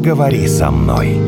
поговори со мной.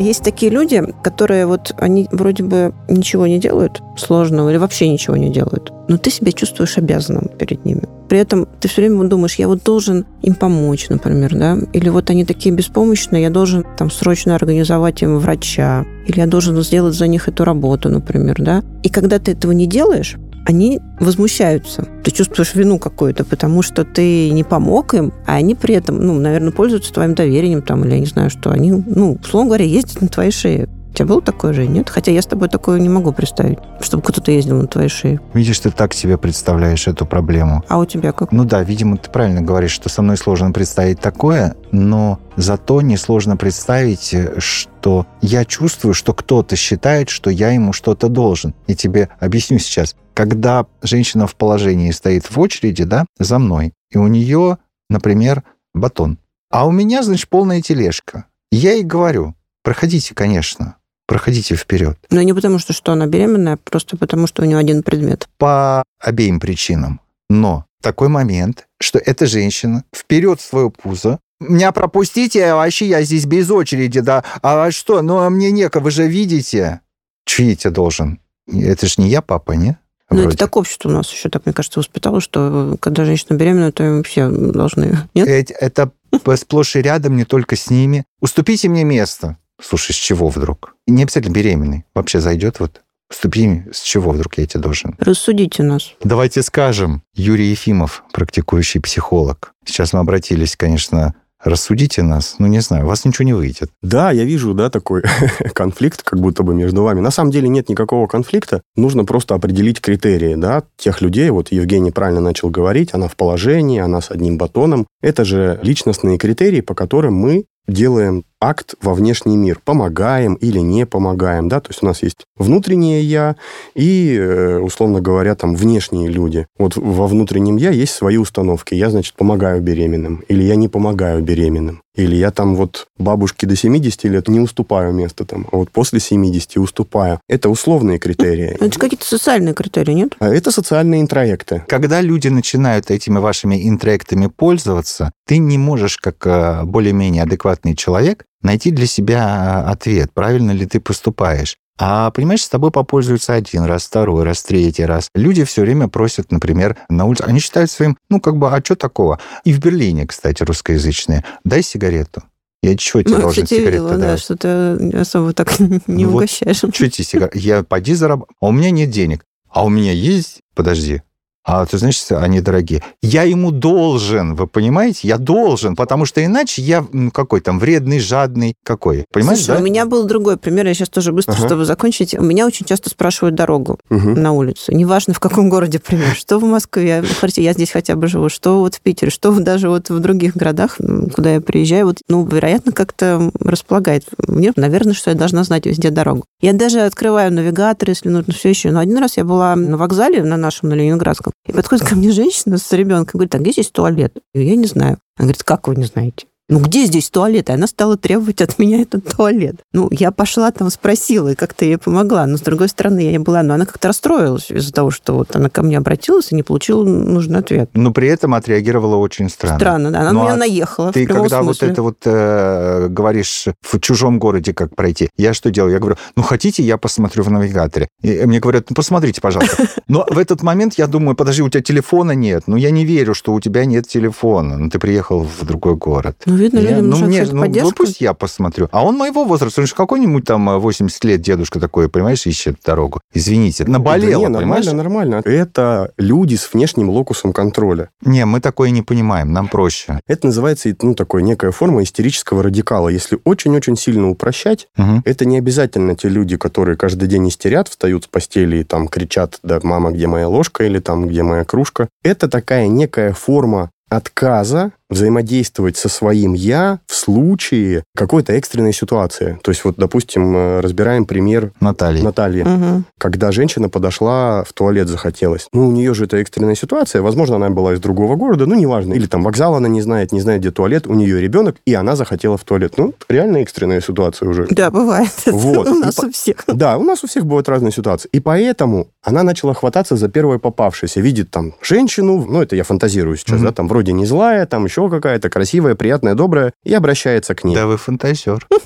Есть такие люди, которые вот они вроде бы ничего не делают сложного или вообще ничего не делают, но ты себя чувствуешь обязанным перед ними. При этом ты все время думаешь, я вот должен им помочь, например, да, или вот они такие беспомощные, я должен там срочно организовать им врача, или я должен сделать за них эту работу, например, да. И когда ты этого не делаешь, они возмущаются. Ты чувствуешь вину какую-то, потому что ты не помог им, а они при этом, ну, наверное, пользуются твоим доверием там, или я не знаю, что они, ну, условно говоря, ездят на твоей шее. Тебя было такое же, нет? Хотя я с тобой такое не могу представить, чтобы кто-то ездил на твоей шее. Видишь, ты так себе представляешь эту проблему. А у тебя как? Ну да, видимо, ты правильно говоришь, что со мной сложно представить такое, но зато несложно представить, что я чувствую, что кто-то считает, что я ему что-то должен. И тебе объясню сейчас. Когда женщина в положении стоит в очереди, да, за мной, и у нее, например, батон, а у меня, значит, полная тележка. Я ей говорю, проходите, конечно, проходите вперед. Но не потому, что, что она беременная, а просто потому, что у нее один предмет. По обеим причинам. Но такой момент, что эта женщина вперед свое пузо, меня пропустите, а вообще я здесь без очереди, да. А что, ну а мне некого, вы же видите. Тебе должен? Это же не я, папа, не? Ну, это так общество у нас еще, так, мне кажется, воспитало, что когда женщина беременна, то все должны... Нет? Это, это сплошь и рядом, не только с ними. Уступите мне место. Слушай, с чего вдруг? Не обязательно беременный. Вообще зайдет вот Вступи, с чего вдруг я тебе должен? Рассудите нас. Давайте скажем. Юрий Ефимов, практикующий психолог. Сейчас мы обратились, конечно, рассудите нас. Ну, не знаю, у вас ничего не выйдет. Да, я вижу, да, такой конфликт как будто бы между вами. На самом деле нет никакого конфликта. Нужно просто определить критерии, да, тех людей. Вот Евгений правильно начал говорить, она в положении, она с одним батоном. Это же личностные критерии, по которым мы делаем акт во внешний мир. Помогаем или не помогаем, да, то есть у нас есть внутреннее «я» и, э, условно говоря, там внешние люди. Вот во внутреннем «я» есть свои установки. Я, значит, помогаю беременным или я не помогаю беременным. Или я там вот бабушке до 70 лет не уступаю место там, а вот после 70 уступаю. Это условные критерии. Это какие-то социальные критерии, нет? А это социальные интроекты. Когда люди начинают этими вашими интроектами пользоваться, ты не можешь, как э, более-менее адекватный человек, найти для себя э, ответ, правильно ли ты поступаешь. А, понимаешь, с тобой попользуются один раз, второй раз, третий раз. Люди все время просят, например, на улице. Они считают своим, ну, как бы, а что такого? И в Берлине, кстати, русскоязычные. Дай сигарету. Я чего тебе ну, должен сигарету видела, да, что ты особо так не ну, угощаешь. Вот, что тебе сигарет? Я поди зарабатывай. А у меня нет денег. А у меня есть... Подожди, а ты знаешь, они дорогие. Я ему должен, вы понимаете? Я должен, потому что иначе я ну, какой там вредный, жадный, какой. Понимаешь, Слушай, да? у меня был другой пример, я сейчас тоже быстро, ага. чтобы закончить. У меня очень часто спрашивают дорогу угу. на улице. Неважно, в каком городе, пример. Что в Москве, смотрите, я здесь хотя бы живу, что вот в Питере, что даже вот в других городах, куда я приезжаю, вот, ну, вероятно, как-то располагает мне, наверное, что я должна знать везде дорогу. Я даже открываю навигатор, если нужно, все еще. Но один раз я была на вокзале, на нашем, на Ленинградском, и подходит ко мне женщина с ребенком, говорит, а где здесь туалет? Я не знаю. Она говорит, как вы не знаете? Ну где здесь туалет? И она стала требовать от меня этот туалет. Ну, я пошла там, спросила, и как-то ей помогла. Но, с другой стороны, я не была, но она как-то расстроилась из-за того, что вот она ко мне обратилась и не получила нужный ответ. Но при этом отреагировала очень странно. Странно, да. Она ну, на меня а наехала. Ты когда смысле. вот это вот э, говоришь в чужом городе, как пройти, я что делаю? Я говорю, ну, хотите, я посмотрю в навигаторе. И мне говорят, ну, посмотрите, пожалуйста. Но в этот момент я думаю, подожди, у тебя телефона нет. Ну, я не верю, что у тебя нет телефона. Ну, ты приехал в другой город. Ну, видно, людям ну, мне, ну, ну, пусть я посмотрю. А он моего возраста, он же какой-нибудь там 80 э, лет дедушка такой, понимаешь, ищет дорогу. Извините, наболело, да не, понимаешь? Нормально, нормально. Это люди с внешним локусом контроля. Не, мы такое не понимаем, нам проще. Это называется, ну, такой некая форма истерического радикала. Если очень-очень сильно упрощать, угу. это не обязательно те люди, которые каждый день истерят, встают с постели и там кричат, да, мама, где моя ложка, или там, где моя кружка. Это такая некая форма отказа взаимодействовать со своим «я» в случае какой-то экстренной ситуации. То есть вот, допустим, э, разбираем пример Натальи. Натальи. Мгм. Когда женщина подошла, в туалет захотелось. Ну, у нее же это экстренная ситуация. Возможно, она была из другого города, ну, неважно. Или там вокзал она не знает, не знает, где туалет. У нее ребенок, и она захотела в туалет. Ну, реально экстренная ситуация уже. Да, бывает. Вот. У И нас по- у всех. Да, у нас у всех бывают разные ситуации. И поэтому она начала хвататься за первое попавшееся. Видит там женщину, ну, это я фантазирую сейчас, Мгм. да, там вроде не злая, там еще какая-то красивая, приятная, добрая, и обращается к ней. Да вы фантазер.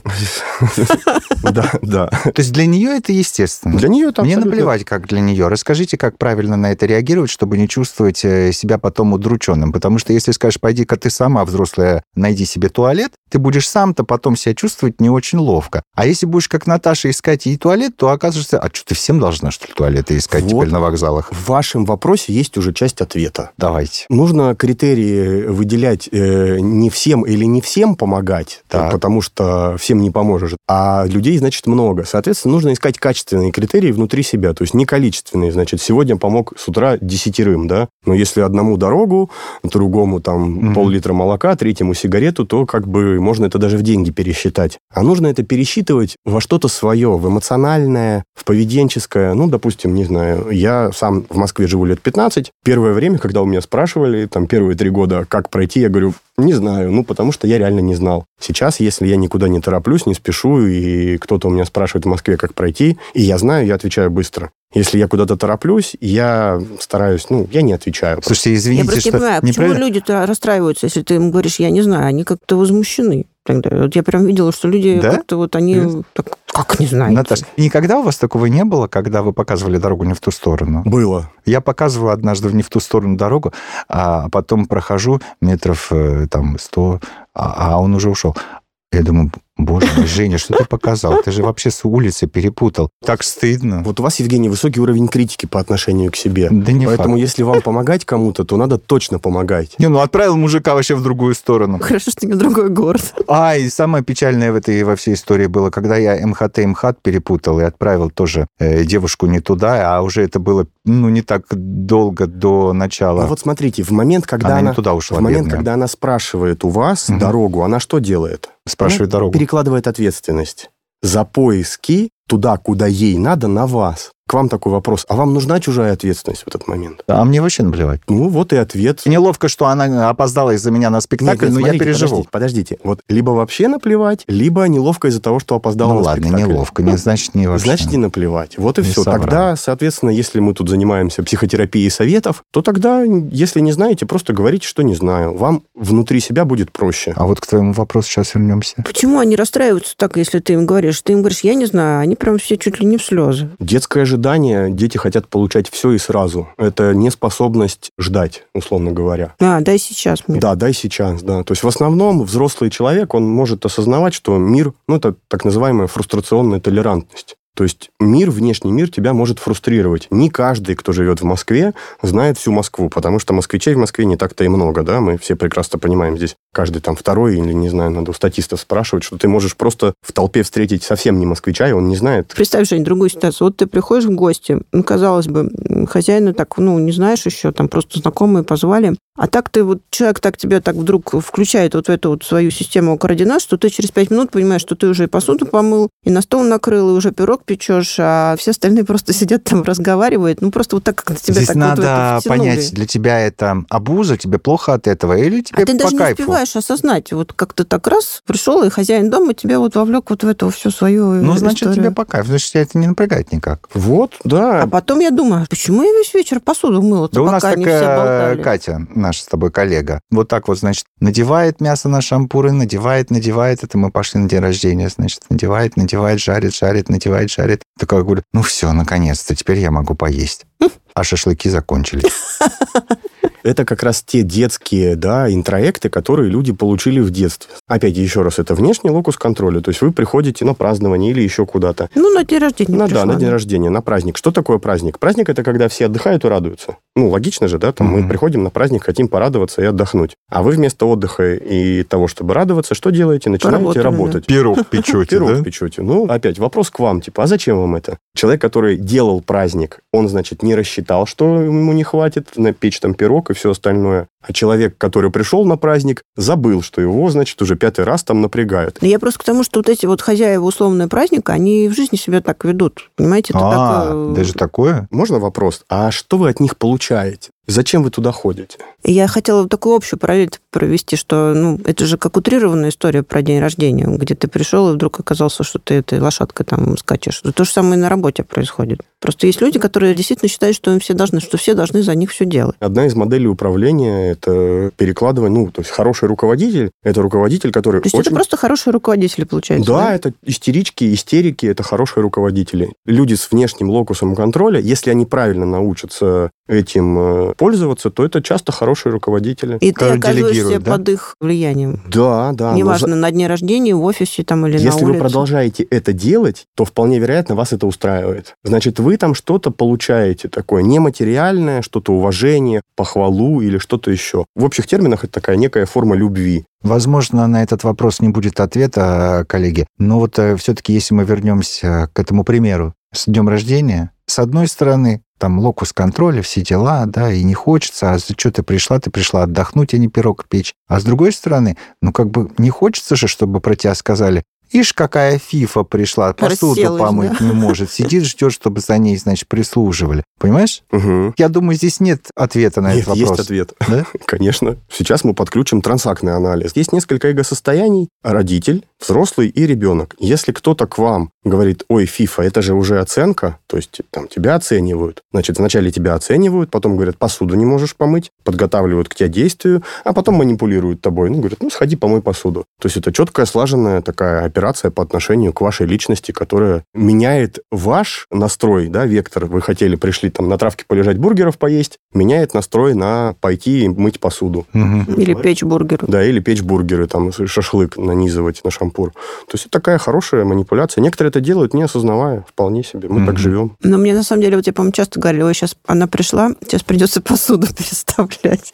Да, да. То есть для нее это естественно. Для нее там Мне наплевать, как для нее. Расскажите, как правильно на это реагировать, чтобы не чувствовать э, себя потом удрученным. Потому что если скажешь, пойди-ка ты сама, взрослая, найди себе туалет, ты будешь сам-то потом себя чувствовать не очень ловко. А если будешь, как Наташа, искать ей туалет, то окажешься... А что, ты всем должна, что ли, туалеты искать Вот. теперь на вокзалах? В вашем вопросе есть уже часть ответа. Давайте. Нужно критерии выделять э, не всем или не всем помогать, Так. потому что всем не поможешь, а людей, значит, много. Соответственно, нужно искать качественные критерии внутри себя, то есть не количественные. Значит, сегодня помог с утра десятерым, да, но если одному дорогу, другому там Мгм. пол-литра молока, третьему сигарету, то как бы можно это даже в деньги пересчитать. А нужно это пересчитывать во что-то свое, в эмоциональное, в поведенческое. Ну, допустим, не знаю, я сам в Москве живу лет 15. Первое время, когда у меня спрашивали, там, первые три года, как пройти, я говорю, не знаю, ну, потому что я реально не знал. Сейчас, если я никуда не тороплюсь, не спешу, и кто-то у меня спрашивает в Москве, как пройти, и я знаю, я отвечаю быстро. Если я куда-то тороплюсь, я стараюсь, ну, я не отвечаю. Слушайте, Я извините, просто не что... понимаю, почему люди-то расстраиваются, если ты им говоришь, я не знаю, они как-то возмущены. Тогда вот я прям видела, что люди Да? как-то вот они Серьезно? так, как не знаете. Наташа, никогда у вас такого не было, когда вы показывали дорогу не в ту сторону? Было. Я показываю однажды не в ту сторону дорогу, а потом прохожу метров э, там 100, а, а он уже ушел. Я думаю, боже мой, Женя, что ты показал? Ты же вообще с улицы перепутал. Так стыдно. Вот у вас, Евгений, высокий уровень критики по отношению к себе. Да не Поэтому, факт. если вам помогать кому-то, то надо точно помогать. Не, ну отправил мужика вообще в другую сторону. Хорошо, что не в другой город. А, и самое печальное в этой во всей истории было, когда я МХТ и МХАТ перепутал и отправил тоже э, девушку не туда, а уже это было, ну, не так долго до начала. Ну вот смотрите, в момент, когда Она она, не туда ушла, в момент, бедная. когда она спрашивает у вас Мгм. дорогу, она что делает? Спрашивает Она дорогу. Перекладывает ответственность за поиски туда, куда ей надо, на вас. К вам такой вопрос. А вам нужна чужая ответственность в этот момент? А мне вообще наплевать. Ну, вот и ответ. Неловко, что она опоздала из-за меня на Нет, спектакль, нет, но я смотрите, переживу. Подождите, подождите. Вот либо вообще наплевать, либо неловко из-за того, что опоздала Ну на ладно, спектакль. неловко, не значит не вообще. Значит, не наплевать. Вот и Не все. соврал. Тогда, соответственно, если мы тут занимаемся психотерапией советов, то тогда, если не знаете, просто говорите, что не знаю. Вам внутри себя будет проще. А вот к твоему вопросу сейчас вернемся. Почему они расстраиваются так, если ты им говоришь? Ты им говоришь, я не знаю, они прям все чуть ли не в слезы. Детское ожидание, дети хотят получать все и сразу. Это неспособность ждать, условно говоря. А, дай сейчас мне. Да, дай сейчас, да. То есть в основном взрослый человек, он может осознавать, что мир, ну, это так называемая фрустрационная толерантность. То есть мир, внешний мир тебя может фрустрировать. Не каждый, кто живет в Москве, знает всю Москву, потому что москвичей в Москве не так-то и много, да, мы все прекрасно понимаем здесь. Каждый там второй, или, не знаю, надо у статистов спрашивать, что ты можешь просто в толпе встретить совсем не москвича, и он не знает. Представь, Жень, другую ситуацию. Вот ты приходишь в гости, ну, казалось бы, хозяина так, ну, не знаешь еще, там просто знакомые позвали. А так ты вот, человек так тебя так вдруг включает вот в эту вот свою систему координат, что ты через пять минут понимаешь, что ты уже и посуду помыл, и на стол накрыл, и уже пирог печешь, а все остальные просто сидят там, разговаривают. Ну, просто вот так как тебя Здесь так вот в это надо втянули. понять, для тебя это абуза, тебе плохо от этого, или тебе А ты по даже не кайфу? успеваешь осознать. Вот как ты так раз пришел, и хозяин дома тебя вот вовлек вот в эту всю свою Ну, значит, историю. тебе по кайфу, значит, тебя это не напрягает никак. Вот, да. А потом я думаю, почему я весь вечер посуду мыла, Да у нас пока они все такая болтали? Катя, наша с тобой коллега, вот так вот, значит, надевает мясо на шампуры, надевает, надевает, это мы пошли на день рождения, значит, надевает, надевает, жарит, жарит, надевает, жарит. Такая говорю, ну все, наконец-то, теперь я могу поесть. А шашлыки закончились. Это как раз те детские да, интроекты, которые люди получили в детстве. Опять еще раз, это внешний локус контроля. То есть вы приходите на празднование или еще куда-то. Ну, на день рождения Ну пришла, да, на день рождения, на праздник. Что такое праздник? Праздник это когда все отдыхают и радуются. Ну, логично же, да? Там Мгм. мы приходим на праздник, хотим порадоваться и отдохнуть. А вы вместо отдыха и того, чтобы радоваться, что делаете? Начинаете Поработали, да. работать. Пирог печете, Пирог да? печете. Ну, опять вопрос к вам, типа, а зачем вам это? Человек, который делал праздник, он, значит, не рассчитал, что ему не хватит на печь там пирог и все остальное. А человек, который пришел на праздник, забыл, что его, значит, уже пятый раз там напрягают. Я просто к тому, что вот эти вот хозяева условного праздника, они в жизни себя так ведут. Понимаете, это а, такое... даже такое? Можно вопрос? А что вы от них получаете? Зачем вы туда ходите? Я хотела такую общую параллель провести, что ну, это же как утрированная история про день рождения, где ты пришел и вдруг оказался, что ты этой лошадкой там скачешь. То же самое и на работе происходит. Просто есть люди, которые действительно считают, что им все должны, что все должны за них все делать. Одна из моделей управления – это перекладывание, ну, то есть хороший руководитель – это руководитель, который То есть очень... это просто хорошие руководители, получается, Да, да? это истерички, истерики – это хорошие руководители. Люди с внешним локусом контроля, если они правильно научатся этим э, пользоваться, то это часто хорошие руководители. И ты оказываешься да? под их влиянием. Да, да. но Неважно, за- на дне рождения, в офисе там или на Если вы улице. продолжаете это делать, то вполне вероятно вас это устраивает. Значит, вы там что-то получаете такое нематериальное, что-то уважение, похвалу или что-то еще. В общих терминах это такая некая форма любви. Возможно, на этот вопрос не будет ответа, коллеги. Но вот все-таки, если мы вернемся к этому примеру с днем рождения, с одной стороны, там локус контроля, все дела, да, и не хочется, а за что ты пришла? Ты пришла отдохнуть, а не пирог печь. А с другой стороны, ну как бы не хочется же, чтобы про тебя сказали, Ишь, какая фифа пришла, посуду Расселась, помыть не может, сидит, ждет, чтобы за ней, значит, прислуживали. Понимаешь? Угу. Я думаю, здесь нет ответа на Нет, этот вопрос. есть ответ. Да? Конечно. Сейчас мы подключим трансактный анализ. Есть несколько эго-состояний. Родитель, взрослый и ребенок. Если кто-то к вам говорит, ой, фифа, это же уже оценка, то есть там тебя оценивают. Значит, вначале тебя оценивают, потом говорят, посуду не можешь помыть, подготавливают к тебе действию, а потом манипулируют тобой. Ну, говорят, ну, сходи, помой посуду. То есть это четкая, слаженная такая операция по отношению к вашей личности, которая меняет ваш настрой, да, вектор. Вы хотели, пришли там на травке полежать, бургеров поесть, меняет настрой на пойти и мыть посуду. Мгм. Или печь бургер. Да, или печь бургеры, там, шашлык нанизывать на шампур. То есть это такая хорошая манипуляция. Некоторые это делают, не осознавая, вполне себе. Мы так Мгм. живем. Но мне на самом деле, вот я, по-моему, часто говорили, ой, сейчас она пришла, сейчас придется посуду переставлять.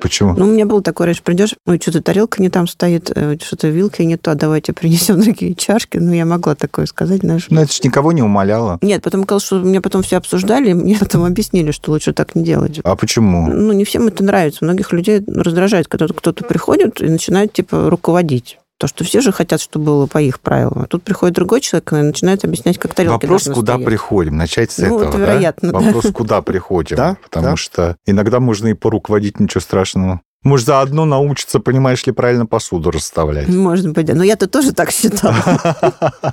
Почему? Ну, у меня было такое, раньше придешь, ой, что-то тарелка не там стоит, э, что-то вилки не то, давайте принесем другие чашки. Ну, я могла такое сказать, знаешь. Ну, это же никого не умоляло. Нет, потом оказалось, что мне потом все обсуждали, и мне потом объяснили, что лучше так не делать. А почему? Ну, не всем это нравится. Многих людей раздражает, когда кто-то приходит и начинает, типа, руководить. То, что все же хотят, чтобы было по их правилам. А тут приходит другой человек и начинает объяснять, как тарелки Вопрос, куда стоять. приходим? Начать с Ну, этого, это да? вероятно, да. Вопрос, куда приходим? Да, Потому да. что иногда можно и поруководить, ничего страшного. Может, заодно научиться, понимаешь ли, правильно посуду расставлять. Может быть, да. Но я-то тоже так считала.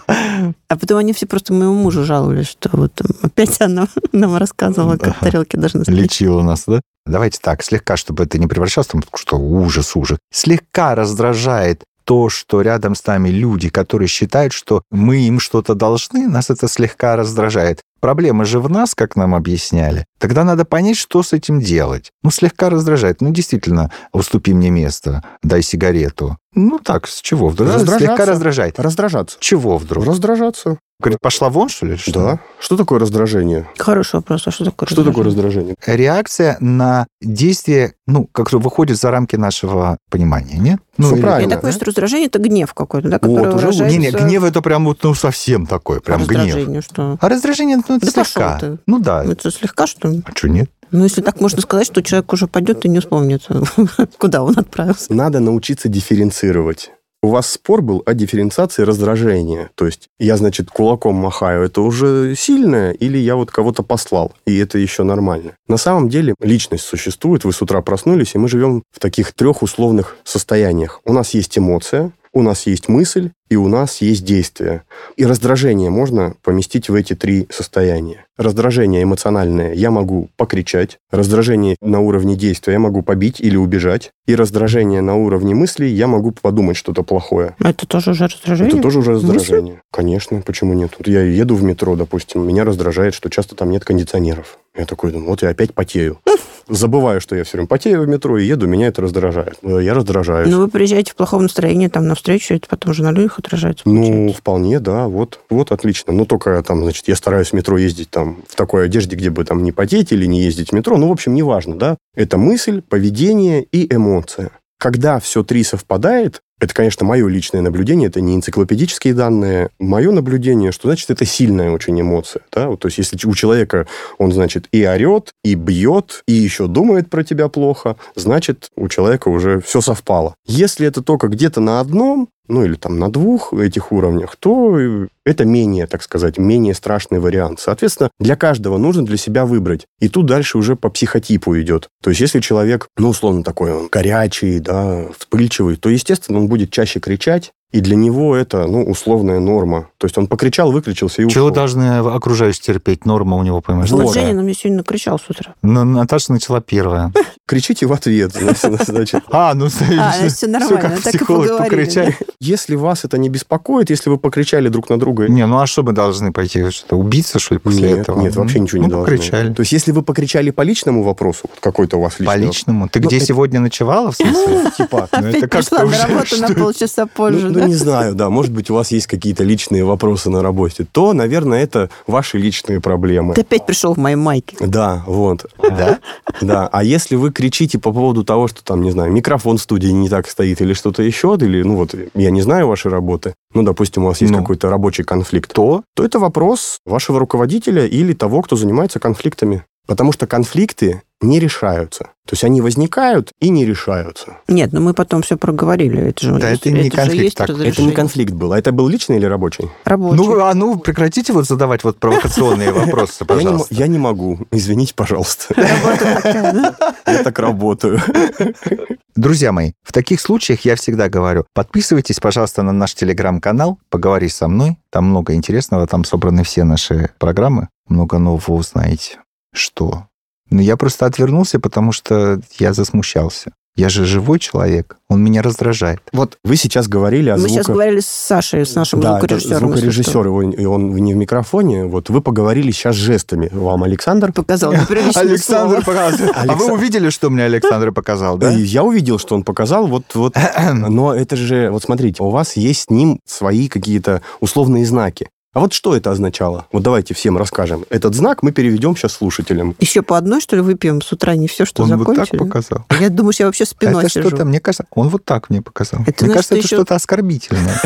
А потом они все просто моему мужу жаловались, что вот опять она нам рассказывала, как тарелки должны стоять. Лечила нас, да? Давайте так, слегка, чтобы это не превращалось в том, что ужас, ужас. Слегка раздражает то, что рядом с нами люди, которые считают, что мы им что-то должны, нас это слегка раздражает. Проблема же в нас, как нам объясняли. Тогда надо понять, что с этим делать. Ну, слегка раздражает. Ну, действительно, уступи мне место, дай сигарету. Ну, так, с чего вдруг? Раздражаться. Слегка раздражает. Раздражаться. Чего вдруг? Раздражаться. Говорит, пошла вон, что ли? что? Да. Что такое раздражение? Хороший вопрос. А что такое Что такое раздражение? раздражение? Реакция на действие, ну, как выходит за рамки нашего понимания, нет? Ну, или- правильно. Я такое, что раздражение – это гнев какой-то, да, Вот, который уже лучше. выражается... Не-не, гнев это прям вот, ну, совсем такой, прям гнев. раздражение, что? А раздражение, ну, это Да слегка. ты. Ну да. Ну, это слегка, что ли? А что, нет? Ну, если так можно сказать, что человек уже пойдет и не вспомнит, куда он отправился. Надо научиться дифференцировать. У вас спор был о дифференциации раздражения. То есть я, значит, кулаком махаю, это уже сильное, или я вот кого-то послал, и это еще нормально. На самом деле личность существует, вы с утра проснулись, и мы живем в таких трех условных состояниях. У нас есть эмоция, у нас есть мысль, и у нас есть действие. И раздражение можно поместить в эти три состояния. Раздражение эмоциональное я могу покричать, раздражение на уровне действия я могу побить или убежать, и раздражение на уровне мыслей я могу подумать что-то плохое. Это тоже уже раздражение? Это тоже уже раздражение. Конечно, почему нет? Вот я еду в метро, допустим, меня раздражает, что часто там нет кондиционеров. Я такой думаю, вот я опять потею. Забываю, что я все время потею в метро и еду, меня это раздражает. Э, Я раздражаюсь. Ну, вы приезжаете в плохом настроении там навстречу, это потом же на людях отражается, Ну, получается. вполне, да, вот, вот отлично. Но только там, значит, я стараюсь в метро ездить там в такой одежде, где бы там не потеть или не ездить в метро. Ну, в общем, неважно, да. Это мысль, поведение и эмоция. Когда все три совпадает, это, конечно, мое личное наблюдение, это не энциклопедические данные. Мое наблюдение, что, значит, это сильная очень эмоция. Да? Вот, то есть, если у человека он, значит, и орет, и бьет, и еще думает про тебя плохо, значит, у человека уже все совпало. Если это только где-то на одном, ну или там на двух этих уровнях, то это менее, так сказать, менее страшный вариант. Соответственно, для каждого нужно для себя выбрать. И тут дальше уже по психотипу идет. То есть, если человек, ну, условно такой, он горячий, да, вспыльчивый, то, естественно, он будет чаще кричать, и для него это, ну, условная норма. То есть он покричал, выключился и ушел. Чего должны окружающие терпеть? Норма у него, понимаешь? Вот Женя на мне сегодня накричал с утра. Но Наташа начала первая. Кричите в ответ, значит. А, ну, а, все нормально, так и поговорили. Если вас это не беспокоит, если вы покричали друг на друга... Не, ну а что мы должны пойти? Что, убиться, что ли, после этого? Нет, вообще ничего не ну, должны. покричали. То есть если вы покричали по личному вопросу, какой-то у вас личный По личному? Ты где сегодня ночевала, в смысле? Типа. Опять пришла на работу на полчаса позже, Ну, не знаю, да может быть, у вас есть какие-то личные вопросы на работе, то, наверное, это ваши личные проблемы. Ты опять пришел в моей майке. Да, вот. Да? Да. А если вы кричите по поводу того, что там, не знаю, микрофон в студии не так стоит или что-то еще, или, ну вот, я не знаю вашей работы, ну, допустим, у вас есть Ну. какой-то рабочий конфликт, то, то это вопрос вашего руководителя или того, кто занимается конфликтами. Потому что конфликты не решаются. То есть они возникают и не решаются. Нет, ну мы потом все проговорили. Это же, Да, это не же конфликт, так, это не Это не конфликт был. А это был личный или рабочий? Рабочий. Ну, а ну, прекратите вот задавать вот провокационные вопросы, не, пожалуйста. я не могу. Извините, пожалуйста. Я так работаю. Друзья мои, в таких случаях я всегда говорю, подписывайтесь, пожалуйста, на наш телеграм-канал, поговори со мной, там много интересного, там собраны все наши программы, много нового узнаете. Что? Ну, я просто отвернулся, потому что я засмущался. Я же живой человек, он меня раздражает. Вот вы сейчас говорили о Мы сейчас говорили с Сашей, с нашим да, звукорежиссером. звукорежиссер, его, и он не в микрофоне. Вот вы поговорили сейчас жестами. Вам Александр? Показал слово. показал. А вы увидели, что мне Александр показал, да? И я увидел, что он показал. Вот, вот. Но это же, вот смотрите, у вас есть с ним свои какие-то условные знаки. А вот что это означало? Вот давайте всем расскажем. Этот знак мы переведем сейчас слушателям. Еще по одной, что ли, выпьем с утра, не все, что Он вот так закончили? показал. Я думаю, что я вообще спиной Это сижу. что-то, мне кажется, он вот так мне показал. Это мне значит, кажется, это еще- что-то оскорбительное.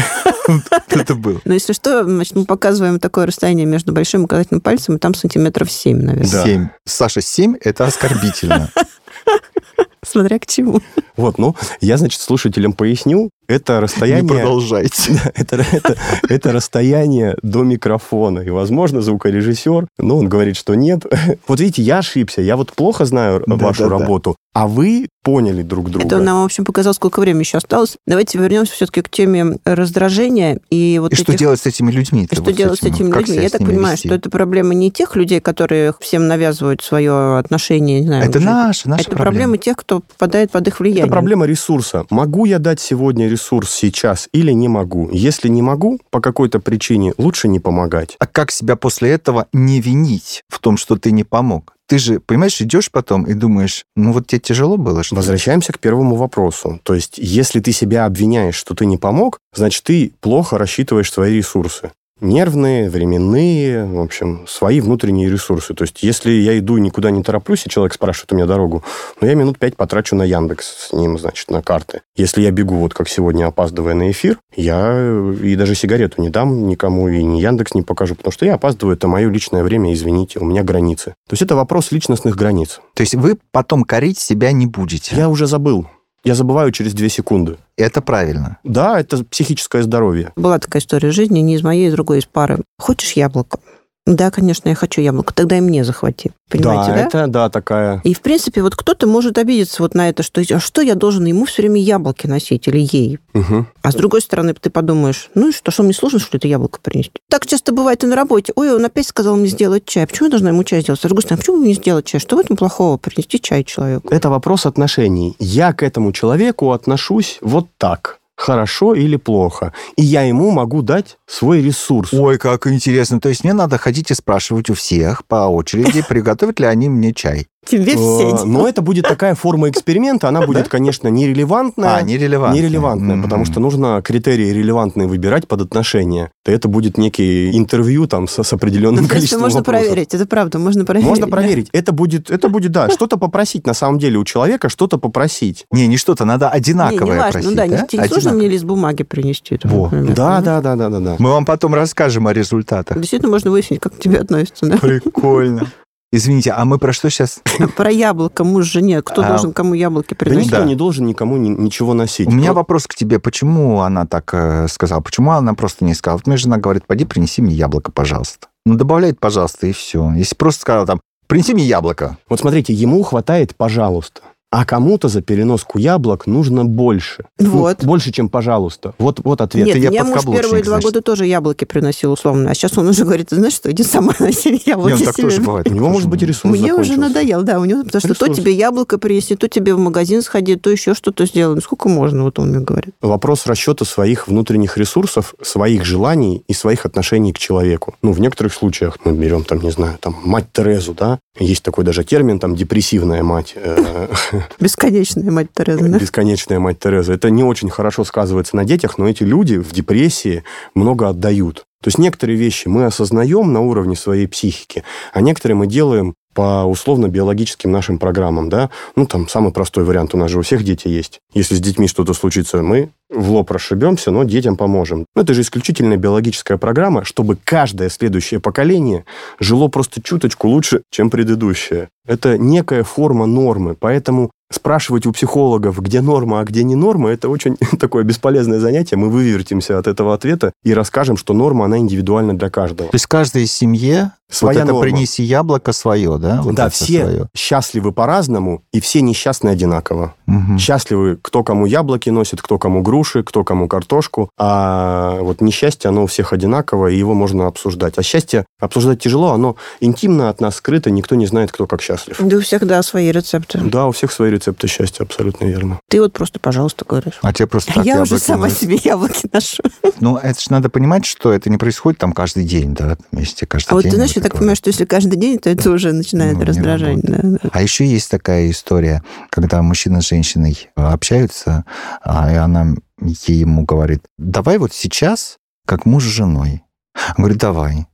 Это было. Но если что, значит, мы показываем такое расстояние между большим и указательным пальцем, и там сантиметров 7, наверное. Да. Семь. Саша, семь – это оскорбительно. Смотря к чему. Вот, ну, я, значит, слушателям поясню. Это Не расстояние... продолжайте. Это, это, это расстояние до микрофона. И, возможно, звукорежиссер, ну, он говорит, что нет. Вот видите, я ошибся. Я вот плохо знаю Да, вашу да, да. работу, а вы поняли друг друга. Это нам, в общем, показал, сколько времени еще осталось. Давайте вернемся все-таки к теме раздражения и вот И что этих- делать с этими людьми? И что делать с этими людьми? Я так понимаю, что это проблема не тех людей, которые всем навязывают свое отношение, не знаю. Это наша, наша это проблема проблема. тех, кто попадает под их влияние. Это проблема ресурса. Могу я дать сегодня ресурс сейчас или не могу? Если не могу, по какой-то причине, лучше не помогать. А как себя после этого не винить в том, что ты не помог? Ты же, понимаешь, идешь потом и думаешь, ну вот тебе тяжело было, что? Возвращаемся к первому вопросу. То есть, если ты себя обвиняешь, что ты не помог, значит, ты плохо рассчитываешь свои ресурсы. Нервные, временные, в общем, свои внутренние ресурсы. То есть, если я иду и никуда не тороплюсь, и человек спрашивает у меня дорогу, ну, я минут пять потрачу на Яндекс с ним, значит, на карты. Если я бегу, вот как сегодня, опаздывая на эфир, я и даже сигарету не дам никому, и ни Яндекс не покажу, потому что я опаздываю, это мое личное время, извините, у меня границы. То есть, это вопрос личностных границ. То есть вы потом корить себя не будете. Я уже забыл. Я забываю через две секунды. Это правильно. Да, это психическое здоровье. Была такая история жизни, не из моей, из другой, из пары. Хочешь яблоко? Да, конечно, я хочу яблоко. Тогда и мне захвати. Понимаете, да? это, да, такая... И, в принципе, вот кто-то может обидеться вот на это, что а что я должен ему все время яблоки носить или ей? Мгм. А с другой стороны, ты подумаешь, ну и что, что мне сложно, что это яблоко принести? Так часто бывает и на работе. Ой, он опять сказал мне сделать чай. Почему я должна ему чай сделать? С другой стороны, почему мне сделать чай? Что в этом плохого? Принести чай человеку. Это вопрос отношений. Я к этому человеку отношусь вот так. Хорошо или плохо. И я ему могу дать свой ресурс. Ой, как интересно. То есть мне надо ходить и спрашивать у всех по очереди, приготовят ли они мне чай. Тебе в Э, сеть. Но это будет такая форма эксперимента, она будет, конечно, нерелевантная. А, нерелевантная. Нерелевантная, потому что нужно критерии релевантные выбирать под отношения. То это будет некий интервью там с, определенным Ну, количеством можно проверить, это правда, можно проверить. Можно проверить. Это будет, это будет, да, что-то попросить на самом деле у человека, что-то попросить. Не, не что-то, надо одинаковое не важно, просить. ну да, не, сложно мне лист бумаги принести. Да, ну. да, да, да, да, да. Мы вам потом расскажем о результатах. Действительно, можно выяснить, как к тебе относятся? Прикольно. Извините, а мы про что сейчас? Про яблоко муж жене. Кто А, должен кому яблоки Да приносить? никто Да. не должен никому ни- ничего носить. У меня Про- вопрос к тебе. Почему она так э, сказала? Почему она просто не сказала? Вот мне жена говорит, пойди принеси мне яблоко, пожалуйста. Ну, добавляет, пожалуйста, и все. Если просто сказала там, принеси мне яблоко. Вот смотрите, ему хватает, пожалуйста. А кому-то за переноску яблок нужно больше. Ну, Вот. больше, чем пожалуйста. Вот, вот ответ. Нет, я мне муж первые два значит. года тоже яблоки приносил условно. А сейчас он уже говорит, ты знаешь что, иди сама носи Не, яблоки ну, так себе. тоже бывает. У него, может быть, ресурс Мне уже надоел, да, у него, потому что то Ресурс. тебе яблоко принеси, то тебе в магазин сходи, то еще что-то сделай. Ну, сколько можно, вот он мне говорит. Вопрос расчета своих внутренних ресурсов, своих желаний и своих отношений к человеку. Ну, в некоторых случаях мы берем, там, не знаю, там, мать Терезу, да, есть такой даже термин, там, депрессивная мать, Бесконечная мать Тереза, да? бесконечная мать Тереза. Это не очень хорошо сказывается на детях, но эти люди в депрессии много отдают. То есть некоторые вещи мы осознаем на уровне своей психики, а некоторые мы делаем по условно-биологическим нашим программам, да. Ну, там самый простой вариант у нас же у всех дети есть. Если с детьми что-то случится, мы в лоб расшибемся, но детям поможем. Ну, это же исключительно биологическая программа, чтобы каждое следующее поколение жило просто чуточку лучше, чем предыдущее. Это некая форма нормы, поэтому спрашивать у психологов, где норма, а где не норма, это очень такое бесполезное занятие. Мы вывертимся от этого ответа и расскажем, что норма, она индивидуальна для каждого. То есть в каждой семье Своя вот это норма. принеси яблоко свое, да? Вот да, все свое. счастливы по-разному, и все несчастны одинаково. Мгм. Счастливы, кто кому яблоки носит, кто кому груши, кто кому картошку. А вот несчастье, оно у всех одинаково, и его можно обсуждать. А счастье обсуждать тяжело, оно интимно от нас скрыто, никто не знает, кто как счастлив. Да у всех, да, свои рецепты. Да, у всех свои рецепты счастья, абсолютно верно. Ты вот просто, пожалуйста, говоришь. А тебе просто так Я уже сама носят. себе яблоки ношу. Ну, это же надо понимать, что это не происходит там каждый день, да, вместе каждый А вот день. ты знаешь, вот так понимаю, что если каждый день, то это уже начинает Ну, раздражать. Да, да. А еще есть такая история, когда мужчина с женщиной общаются, а, и она ей ему говорит, давай вот сейчас, как муж с женой. Он говорит, давай.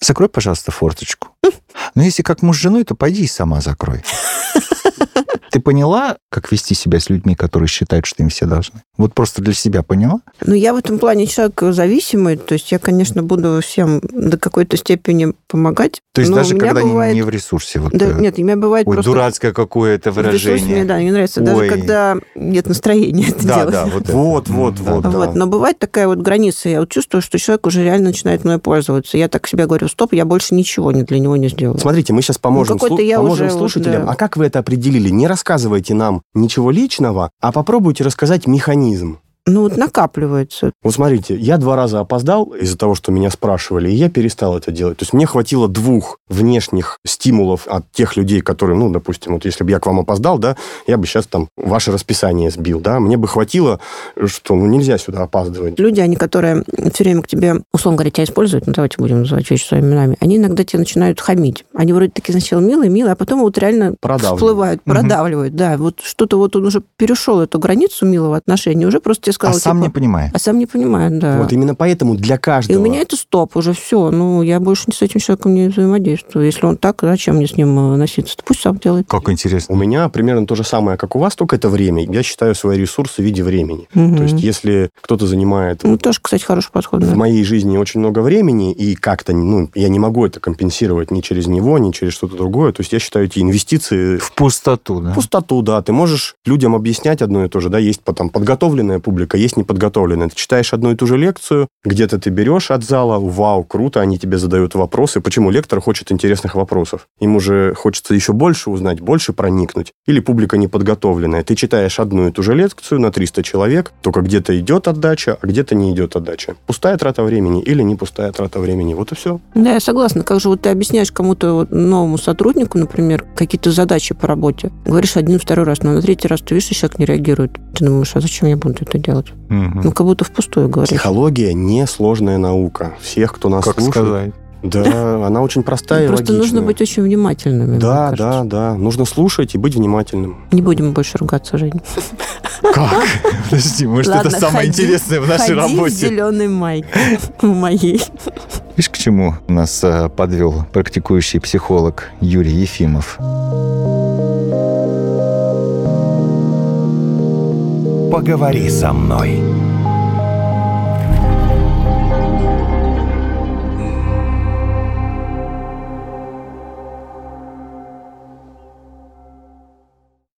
Закрой, пожалуйста, форточку. Но если как муж с женой, то пойди и сама закрой. Ты поняла, как вести себя с людьми, которые считают, что им все должны? Вот просто для себя поняла? Ну, я в этом плане человек зависимый, то есть я, конечно, буду всем до какой-то степени помогать. То есть но даже когда бывает... не в ресурсе. Вот, Да, э, нет, у меня бывает ой, просто... дурацкое какое-то в ресурсе Мне, выражение. да, не нравится. Даже Ой. когда нет настроения это Да, делать. да, вот. Вот, вот, Да, вот. да. Вот. Но бывает такая вот граница. Я вот чувствую, что человек уже реально начинает мной пользоваться. Я так себе говорю, стоп, я больше ничего не для него не сделаю. Смотрите, мы сейчас поможем, Ну, слу- я поможем уже вот, слушателям. да. А как вы это определили? Не рассказывайте нам ничего личного, а попробуйте рассказать механизм. Ну, вот накапливается. Вот смотрите, я два раза опоздал из-за того, что меня спрашивали, и я перестал это делать. То есть мне хватило двух внешних стимулов от тех людей, которые, ну, допустим, вот если бы я к вам опоздал, да, я бы сейчас там ваше расписание сбил, да, мне бы хватило, что ну нельзя сюда опаздывать. Люди, они, которые все время к тебе, условно говоря, тебя используют, ну, давайте будем называть вещи своими именами, они иногда тебе начинают хамить. Они вроде такие сначала милые, милые, а потом вот реально Продавливают. всплывают, продавливают. Да, вот что-то вот он уже перешел эту границу милого отношения, уже просто тебе сказал, А сам типа, не понимает. а сам не понимает, да. Вот именно поэтому для И каждого... у меня это стоп, уже все. Ну, я больше с этим человеком не взаимодействую. Если он так, зачем мне с ним э, носиться? Пусть сам делает. Как интересно. У меня примерно то же самое, как у вас, только это время. Я считаю свои ресурсы в виде времени. Мгм. То есть если кто-то занимает Ну, тоже, кстати, хороший подход. да. в моей жизни очень много времени, и как-то, ну, я не могу это компенсировать ни через него, ни через что-то другое. То есть я считаю эти инвестиции В пустоту, да? в пустоту, да. Ты можешь людям объяснять одно и то же, да, есть потом подготовленная публика, есть неподготовленная. Ты читаешь одну и ту же лекцию, где-то ты берешь от зала, вау, круто, они тебе задают вопросы. Почему лектор хочет интересных вопросов? Ему же хочется еще больше узнать, больше проникнуть. Или публика неподготовленная. Ты читаешь одну и ту же лекцию на 300 человек, только где-то идет отдача, а где-то не идет отдача. Пустая трата времени или не пустая трата времени. Вот и все. Да, я согласна. Как же вот ты объясняешь кому-то новому сотруднику, например, какие-то задачи по работе, говоришь один, второй раз, но на третий раз ты видишь, человек не реагирует. Ты думаешь, а зачем я буду это делать? Мгм. Ну, как будто впустую говоришь. Психология не сложная наука. Всех, кто нас Как слушает, сказать? Да, она очень простая и Просто нужно быть очень внимательными. Да, да, да. Нужно слушать и быть внимательным. Не будем больше ругаться, Жень. Как? Подожди, может, это самое интересное в нашей работе. в зеленой майке в моей. Видишь, к чему нас э, подвел практикующий психолог Юрий Ефимов? Поговори со мной.